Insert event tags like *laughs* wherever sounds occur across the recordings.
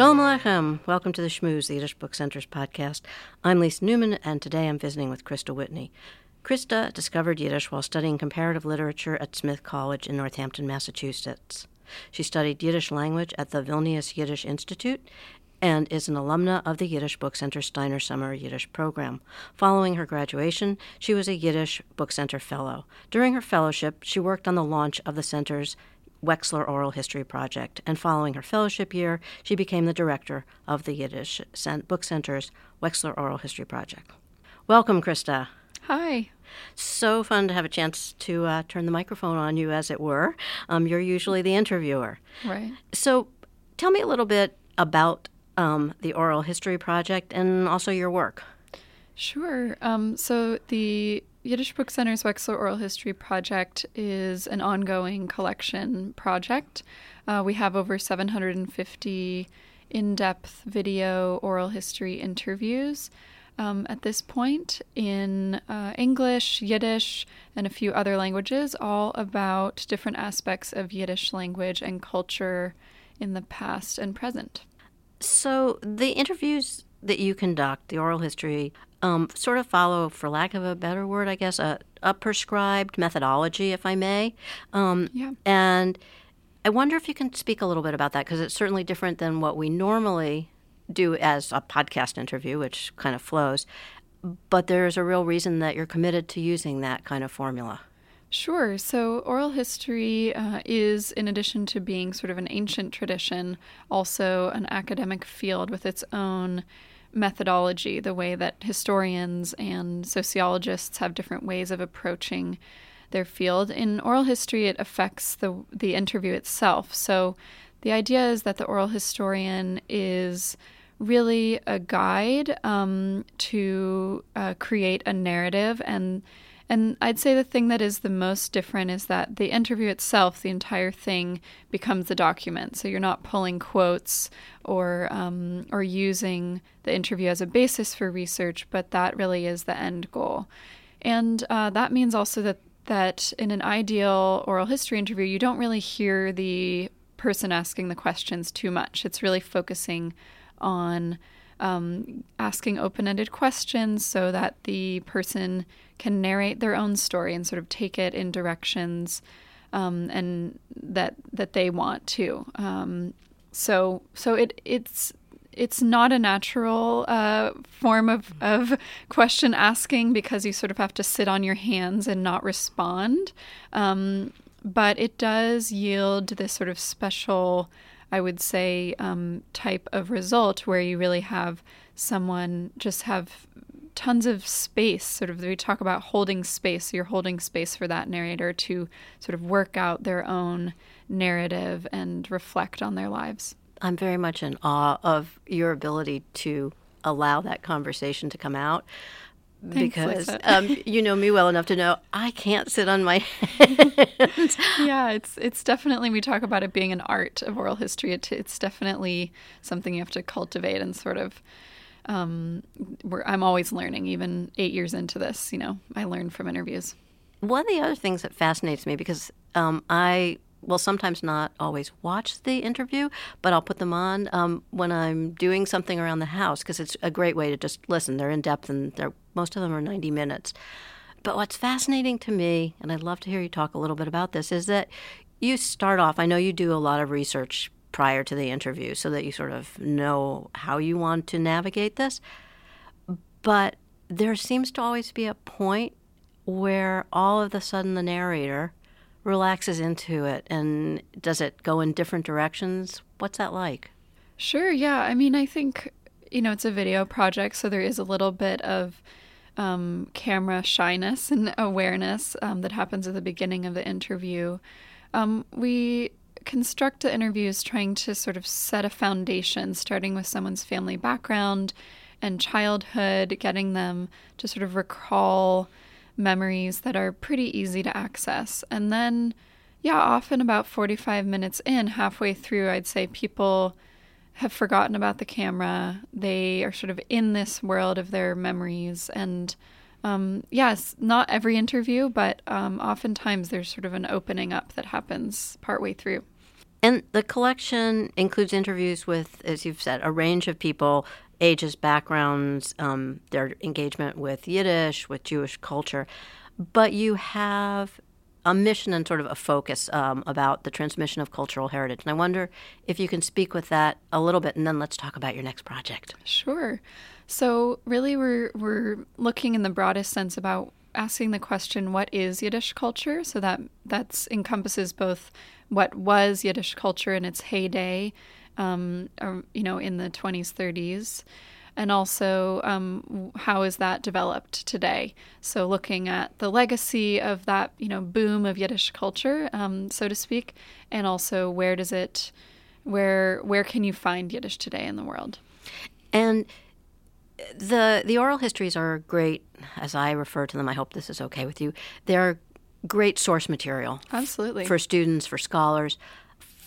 Shalom Aleichem. Welcome to the Schmooze, the Yiddish Book Center's podcast. I'm Lisa Newman, and today I'm visiting with Christa Whitney. Christa discovered Yiddish while studying comparative literature at Smith College in Northampton, Massachusetts. She studied Yiddish language at the Vilnius Yiddish Institute and is an alumna of the Yiddish Book Center Steiner Summer Yiddish program. Following her graduation, she was a Yiddish Book Center Fellow. During her fellowship, she worked on the launch of the center's Wexler Oral History Project, and following her fellowship year, she became the director of the Yiddish Book Center's Wexler Oral History Project. Welcome, Christa. Hi. So fun to have a chance to uh, turn the microphone on you, as it were. Um, you're usually the interviewer. Right. So tell me a little bit about um, the Oral History Project and also your work. Sure. Um, so the Yiddish Book Center's Wexler Oral History Project is an ongoing collection project. Uh, we have over 750 in depth video oral history interviews um, at this point in uh, English, Yiddish, and a few other languages, all about different aspects of Yiddish language and culture in the past and present. So the interviews that you conduct, the oral history, um, sort of follow, for lack of a better word, I guess, a, a prescribed methodology, if I may. Um, yeah. And I wonder if you can speak a little bit about that because it's certainly different than what we normally do as a podcast interview, which kind of flows. But there's a real reason that you're committed to using that kind of formula. Sure. So, oral history uh, is, in addition to being sort of an ancient tradition, also an academic field with its own methodology, the way that historians and sociologists have different ways of approaching their field. In oral history, it affects the, the interview itself. So, the idea is that the oral historian is really a guide um, to uh, create a narrative and and I'd say the thing that is the most different is that the interview itself, the entire thing, becomes the document. So you're not pulling quotes or um, or using the interview as a basis for research, but that really is the end goal. And uh, that means also that that in an ideal oral history interview, you don't really hear the person asking the questions too much. It's really focusing on um, asking open ended questions so that the person can narrate their own story and sort of take it in directions um, and that that they want to. Um, so so it it's it's not a natural uh, form of, of question asking because you sort of have to sit on your hands and not respond. Um, but it does yield this sort of special I would say, um, type of result where you really have someone just have tons of space. Sort of, we talk about holding space. You're holding space for that narrator to sort of work out their own narrative and reflect on their lives. I'm very much in awe of your ability to allow that conversation to come out. Thanks, because um, *laughs* you know me well enough to know I can't sit on my *laughs* hands. yeah, it's it's definitely we talk about it being an art of oral history. It, it's definitely something you have to cultivate and sort of. Um, I'm always learning, even eight years into this. You know, I learn from interviews. One of the other things that fascinates me because um, I will sometimes not always watch the interview, but I'll put them on um, when I'm doing something around the house because it's a great way to just listen. They're in depth and they're most of them are 90 minutes. But what's fascinating to me, and I'd love to hear you talk a little bit about this, is that you start off. I know you do a lot of research prior to the interview so that you sort of know how you want to navigate this. But there seems to always be a point where all of a sudden the narrator relaxes into it and does it go in different directions? What's that like? Sure, yeah. I mean, I think, you know, it's a video project, so there is a little bit of um, camera shyness and awareness um, that happens at the beginning of the interview. Um, we construct the interviews trying to sort of set a foundation, starting with someone's family background and childhood, getting them to sort of recall memories that are pretty easy to access. And then, yeah, often about 45 minutes in, halfway through, I'd say people have forgotten about the camera. They are sort of in this world of their memories. And um, yes, not every interview, but um, oftentimes there's sort of an opening up that happens partway through. And the collection includes interviews with, as you've said, a range of people, ages, backgrounds, um, their engagement with Yiddish, with Jewish culture. But you have a mission and sort of a focus um, about the transmission of cultural heritage. And I wonder if you can speak with that a little bit, and then let's talk about your next project. Sure. So really, we're we're looking in the broadest sense about asking the question, what is Yiddish culture? So that that's encompasses both what was Yiddish culture in its heyday, um, or, you know, in the 20s, 30s, and also um, how is that developed today? So looking at the legacy of that, you know, boom of Yiddish culture, um, so to speak, and also where does it, where where can you find Yiddish today in the world? And the the oral histories are great, as I refer to them. I hope this is okay with you. They're great source material. Absolutely. For students, for scholars,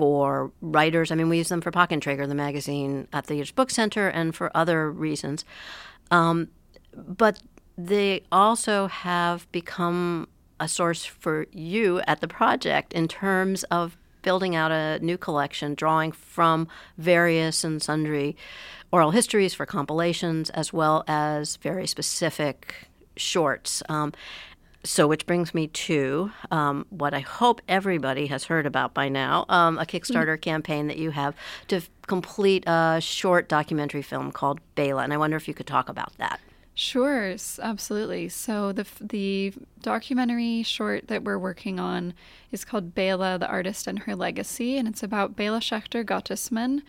for writers. I mean, we use them for Pakn Treger, the magazine at the Yiddish Book Center, and for other reasons. Um, but they also have become a source for you at the project in terms of building out a new collection, drawing from various and sundry oral histories for compilations, as well as very specific shorts. Um, so, which brings me to um, what I hope everybody has heard about by now um, a Kickstarter mm-hmm. campaign that you have to f- complete a short documentary film called Beyle. And I wonder if you could talk about that. Sure, absolutely. So the the documentary short that we're working on is called Beyle, the Artist and Her Legacy, and it's about Beyle Schaechter Gottesman,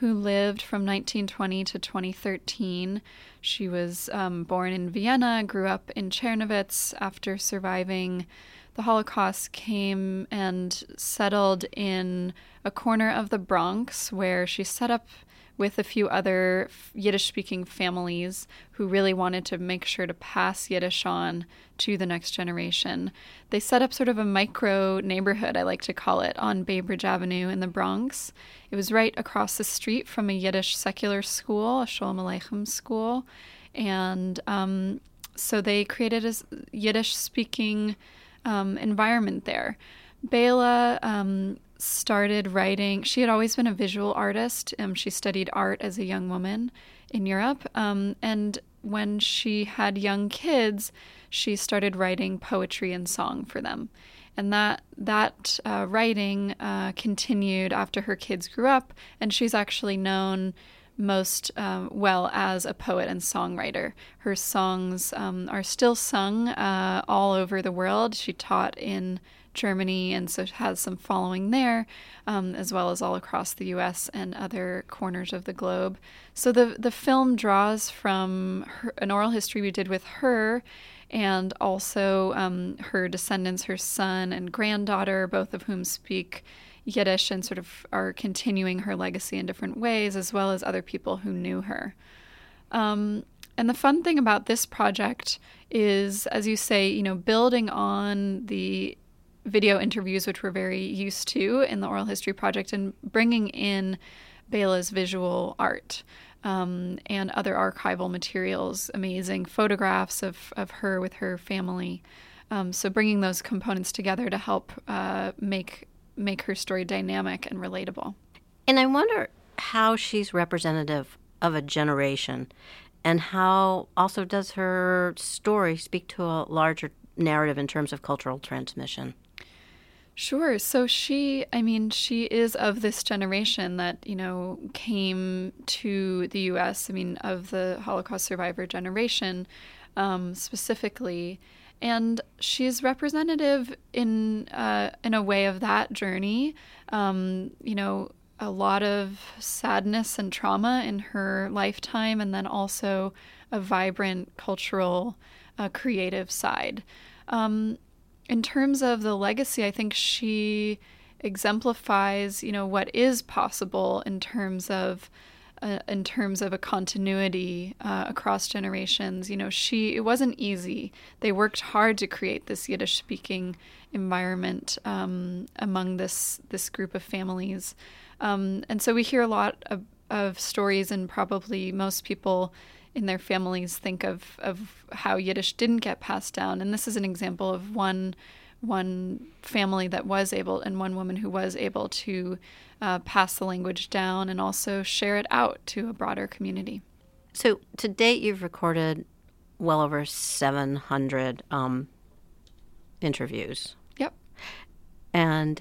who lived from 1920 to 2013. She was um, born in Vienna, grew up in Czernowitz after surviving the Holocaust, came and settled in a corner of the Bronx where she set up with a few other Yiddish speaking families who really wanted to make sure to pass Yiddish on to the next generation. They set up sort of a micro neighborhood, I like to call it, on Bainbridge Avenue in the Bronx. It was right across the street from a Yiddish secular school, a Sholem Aleichem school. And um, so they created a Yiddish speaking um, environment there. Beyle um, started writing. She had always been a visual artist. Um, she studied art as a young woman in Europe. Um, and when she had young kids, she started writing poetry and song for them. And that that uh, writing uh, continued after her kids grew up, and she's actually known most um, well as a poet and songwriter. Her songs um, are still sung uh, all over the world. She taught in Germany, and so has some following there, um, as well as all across the U.S. and other corners of the globe. So the the film draws from her, an oral history we did with her, and also um, her descendants, her son and granddaughter, both of whom speak Yiddish and sort of are continuing her legacy in different ways, as well as other people who knew her. Um, and the fun thing about this project is, as you say, you know, building on the video interviews, which we're very used to in the Oral History Project, and bringing in Beyle's visual art um, and other archival materials, amazing photographs of, of her with her family. Um, so bringing those components together to help uh, make make her story dynamic and relatable. And I wonder how she's representative of a generation, and how also does her story speak to a larger narrative in terms of cultural transmission. Sure. So she, I mean, she is of this generation that, you know, came to the US, I mean, of the Holocaust survivor generation um, specifically. And she's representative in, uh, in a way of that journey. Um, you know, a lot of sadness and trauma in her lifetime, and then also a vibrant cultural, uh, creative side. Um, in terms of the legacy, I think she exemplifies, you know, what is possible in terms of uh, in terms of a continuity uh, across generations. You know, she it wasn't easy. They worked hard to create this Yiddish speaking environment um, among this this group of families, um, and so we hear a lot of, of stories, and probably most people in their families think of, of how Yiddish didn't get passed down. And this is an example of one one family that was able and one woman who was able to uh, pass the language down and also share it out to a broader community. So to date, you've recorded well over 700 um, interviews. Yep. And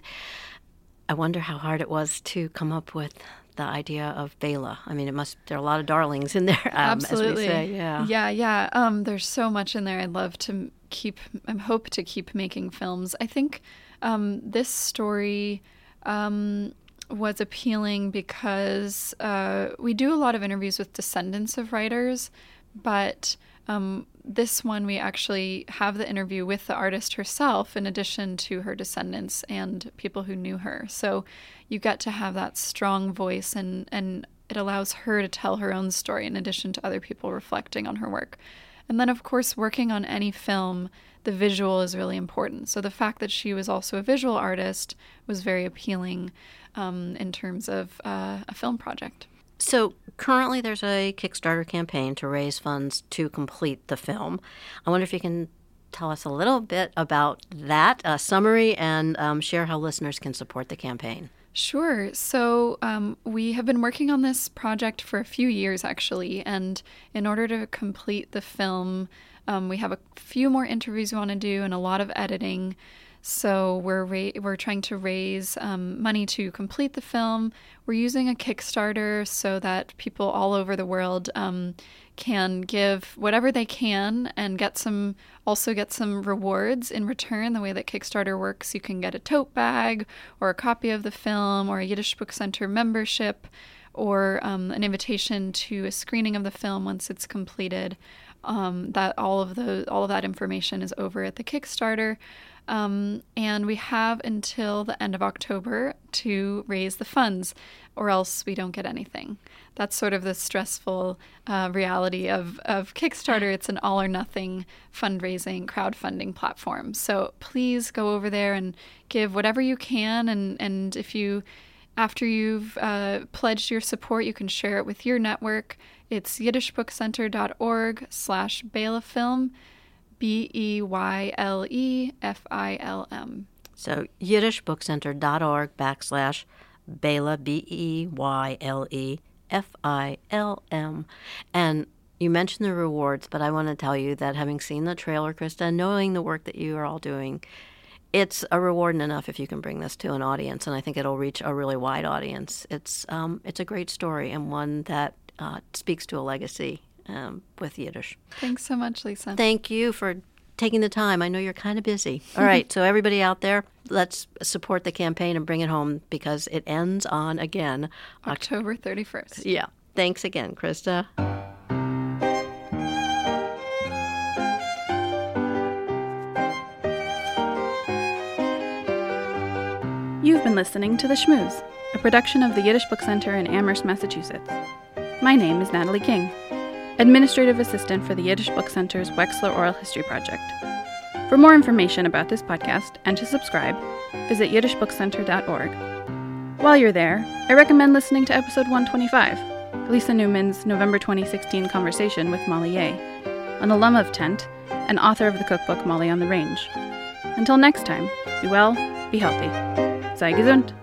I wonder how hard it was to come up with the idea of Beyle. I mean, it must there are a lot of darlings in there. *laughs* Um, Absolutely. Yeah. Yeah. Yeah. Um, there's so much in there. I'd love to keep. I hope to keep making films. I think um, this story um, was appealing because uh, we do a lot of interviews with descendants of writers, but um, this one we actually have the interview with the artist herself, in addition to her descendants and people who knew her. So you get to have that strong voice, and and it allows her to tell her own story in addition to other people reflecting on her work. And then, of course, working on any film, the visual is really important. So the fact that she was also a visual artist was very appealing um, in terms of uh, a film project. So currently, there's a Kickstarter campaign to raise funds to complete the film. I wonder if you can tell us a little bit about that uh, summary and um, share how listeners can support the campaign. Sure. So um, we have been working on this project for a few years, actually. And in order to complete the film, um, we have a few more interviews we want to do and a lot of editing. So we're ra- we're trying to raise um, money to complete the film. We're using a Kickstarter so that people all over the world um, can give whatever they can and get some also get some rewards in return. The way that Kickstarter works, you can get a tote bag or a copy of the film or a Yiddish Book Center membership or um, an invitation to a screening of the film once it's completed. Um, that all of the all of that information is over at the Kickstarter. Um, and we have until the end of October to raise the funds, or else we don't get anything. That's sort of the stressful uh, reality of, of Kickstarter. It's an all or nothing fundraising, crowdfunding platform. So please go over there and give whatever you can. And, and if you, after you've uh, pledged your support, you can share it with your network. It's yiddishbookcenter.org slash Film. B E Y L E F I L M. So yiddishbookcenter.org backslash Beyle, B E Y L E F I L M. And you mentioned the rewards, but I want to tell you that having seen the trailer, Christa, knowing the work that you are all doing, it's a reward enough if you can bring this to an audience, and I think it'll reach a really wide audience. It's um, it's a great story and one that uh, speaks to a legacy um, with Yiddish. Thanks so much, Lisa. Thank you for taking the time. I know you're kind of busy. *laughs* All right, so everybody out there, let's support the campaign and bring it home because it ends on again October 31st. Yeah. Thanks again, Christa. You've been listening to The Schmooze, a production of the Yiddish Book Center in Amherst, Massachusetts. My name is Natalie King. Administrative Assistant for the Yiddish Book Center's Wexler Oral History Project. For more information about this podcast and to subscribe, visit yiddishbookcenter.org. While you're there, I recommend listening to episode 125, Lisa Newman's November 2016 conversation with Molly Yeh, an alum of Tent and author of the cookbook Molly on the Range. Until next time, be well, be healthy. Sei gesund!